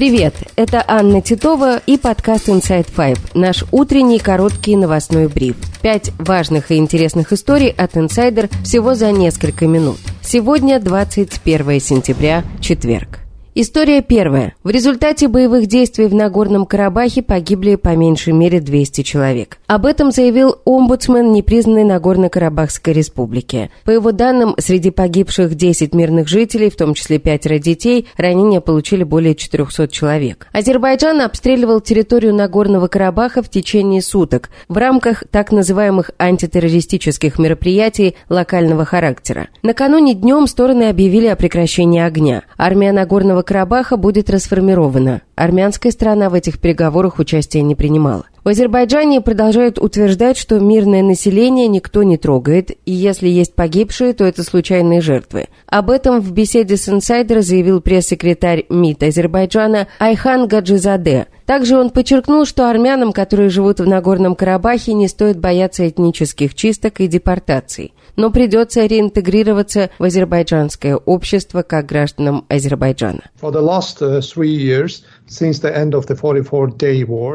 Привет, это Анна Титова и подкаст Inside Five, наш утренний короткий новостной бриф. Пять важных и интересных историй от Insider всего за несколько минут. Сегодня 21 сентября, четверг. История первая. В результате боевых действий в Нагорном Карабахе погибли по меньшей мере 200 человек. Об этом заявил омбудсмен непризнанной Нагорно-Карабахской республики. По его данным, среди погибших 10 мирных жителей, в том числе пятеро детей, ранения получили более 400 человек. Азербайджан обстреливал территорию Нагорного Карабаха в течение суток в рамках так называемых антитеррористических мероприятий локального характера. Накануне днем стороны объявили о прекращении огня. Армия Нагорного Карабаха будет расформирована. Армянская сторона в этих переговорах участия не принимала. В Азербайджане продолжают утверждать, что мирное население никто не трогает, и если есть погибшие, то это случайные жертвы. Об этом в беседе с инсайдер заявил пресс-секретарь МИД Азербайджана Айхан Гаджизаде. Также он подчеркнул, что армянам, которые живут в Нагорном Карабахе, не стоит бояться этнических чисток и депортаций, но придется реинтегрироваться в азербайджанское общество как гражданам Азербайджана.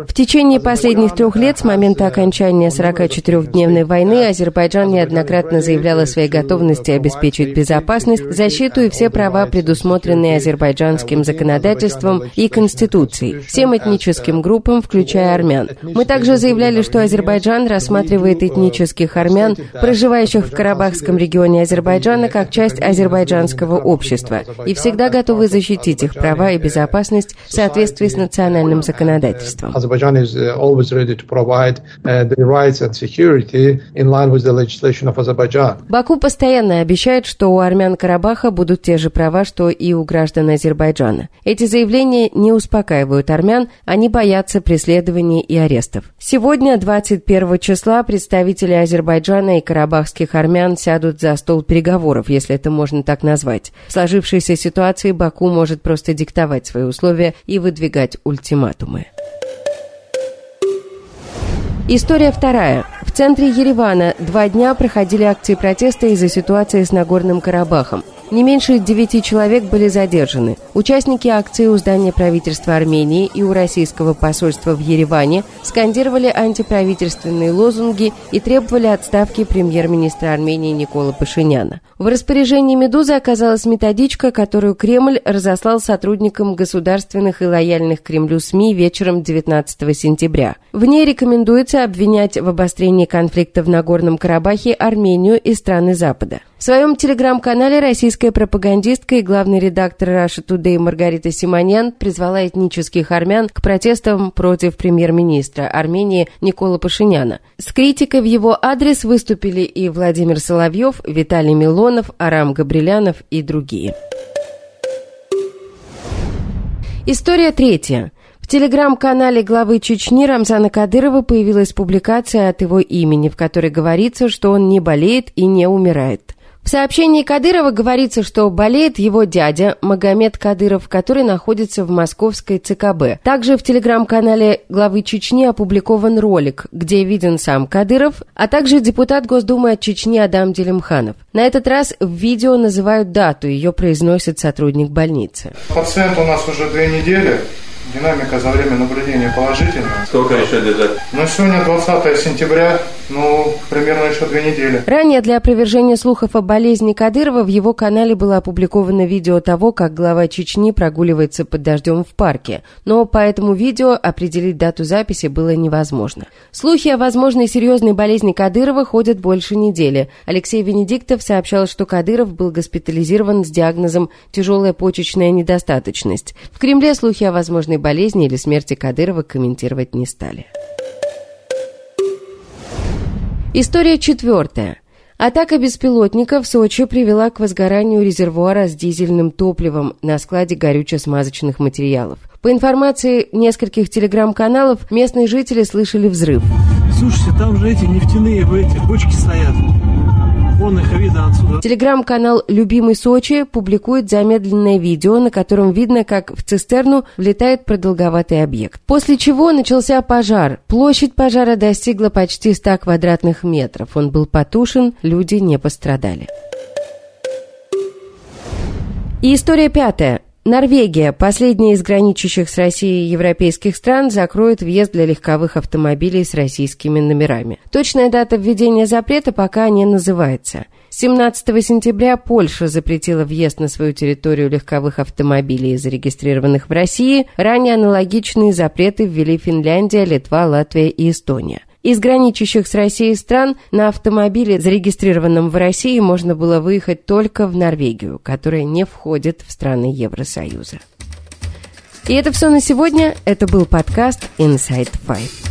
В течение последних трех лет с момента окончания 44-дневной войны Азербайджан неоднократно заявлял о своей готовности обеспечить безопасность, защиту и все права, предусмотренные азербайджанским законодательством и конституцией, всем этническим группам, включая армян. Мы также заявляли, что Азербайджан рассматривает этнических армян, проживающих в Карабахском регионе Азербайджана, как часть азербайджанского общества, и всегда готовы защитить их права и безопасность в соответствии с национальным законодательством. Баку постоянно обещает, что у армян Карабаха будут те же права, что и у граждан Азербайджана. Эти заявления не успокаивают армян, они боятся преследований и арестов. Сегодня, 21 числа, представители Азербайджана и карабахских армян сядут за стол переговоров, если это можно так назвать. В сложившейся ситуации Баку может просто диктовать свои условия и выдвигать ультиматумы. История вторая. В центре Еревана два дня проходили акции протеста из-за ситуации с Нагорным Карабахом. Не меньше девяти человек были задержаны. Участники акции у здания правительства Армении и у российского посольства в Ереване скандировали антиправительственные лозунги и требовали отставки премьер-министра Армении Никола Пашиняна. В распоряжении «Медузы» оказалась методичка, которую Кремль разослал сотрудникам государственных и лояльных Кремлю СМИ вечером 19 сентября. В ней рекомендуется обвинять в обострении конфликта в Нагорном Карабахе Армению и страны Запада. В своем телеграм-канале российская пропагандистка и главный редактор Russia Today Маргарита Симоньян призвала этнических армян к протестам против премьер-министра Армении Никола Пашиняна. С критикой в его адрес выступили и Владимир Соловьев, Виталий Милонов, Арам Габрилянов и другие. История третья. В телеграм-канале главы Чечни Рамзана Кадырова появилась публикация от его имени, в которой говорится, что он не болеет и не умирает. В сообщении Кадырова говорится, что болеет его дядя Магомед Кадыров, который находится в московской ЦКБ. Также в телеграм-канале главы Чечни опубликован ролик, где виден сам Кадыров, а также депутат Госдумы от Чечни Адам Делимханов. На этот раз в видео называют дату, ее произносит сотрудник больницы. Пациент у нас уже две недели, Динамика за время наблюдения положительная. Сколько еще держать? Ну, сегодня 20 сентября, ну, примерно еще две недели. Ранее для опровержения слухов о болезни Кадырова в его канале было опубликовано видео того, как глава Чечни прогуливается под дождем в парке. Но по этому видео определить дату записи было невозможно. Слухи о возможной серьезной болезни Кадырова ходят больше недели. Алексей Венедиктов сообщал, что Кадыров был госпитализирован с диагнозом «тяжелая почечная недостаточность». В Кремле слухи о возможной болезни или смерти Кадырова комментировать не стали. История четвертая. Атака беспилотников в Сочи привела к возгоранию резервуара с дизельным топливом на складе горюче-смазочных материалов. По информации нескольких телеграм-каналов, местные жители слышали взрыв. Слушайте, там же эти нефтяные эти бочки стоят. Вон их видно отсюда. Телеграм-канал «Любимый Сочи» публикует замедленное видео, на котором видно, как в цистерну влетает продолговатый объект. После чего начался пожар. Площадь пожара достигла почти 100 квадратных метров. Он был потушен, люди не пострадали. И история пятая. Норвегия, последняя из граничащих с Россией европейских стран, закроет въезд для легковых автомобилей с российскими номерами. Точная дата введения запрета пока не называется. 17 сентября Польша запретила въезд на свою территорию легковых автомобилей, зарегистрированных в России. Ранее аналогичные запреты ввели Финляндия, Литва, Латвия и Эстония. Из граничащих с Россией стран на автомобиле, зарегистрированном в России, можно было выехать только в Норвегию, которая не входит в страны Евросоюза. И это все на сегодня. Это был подкаст Inside Five.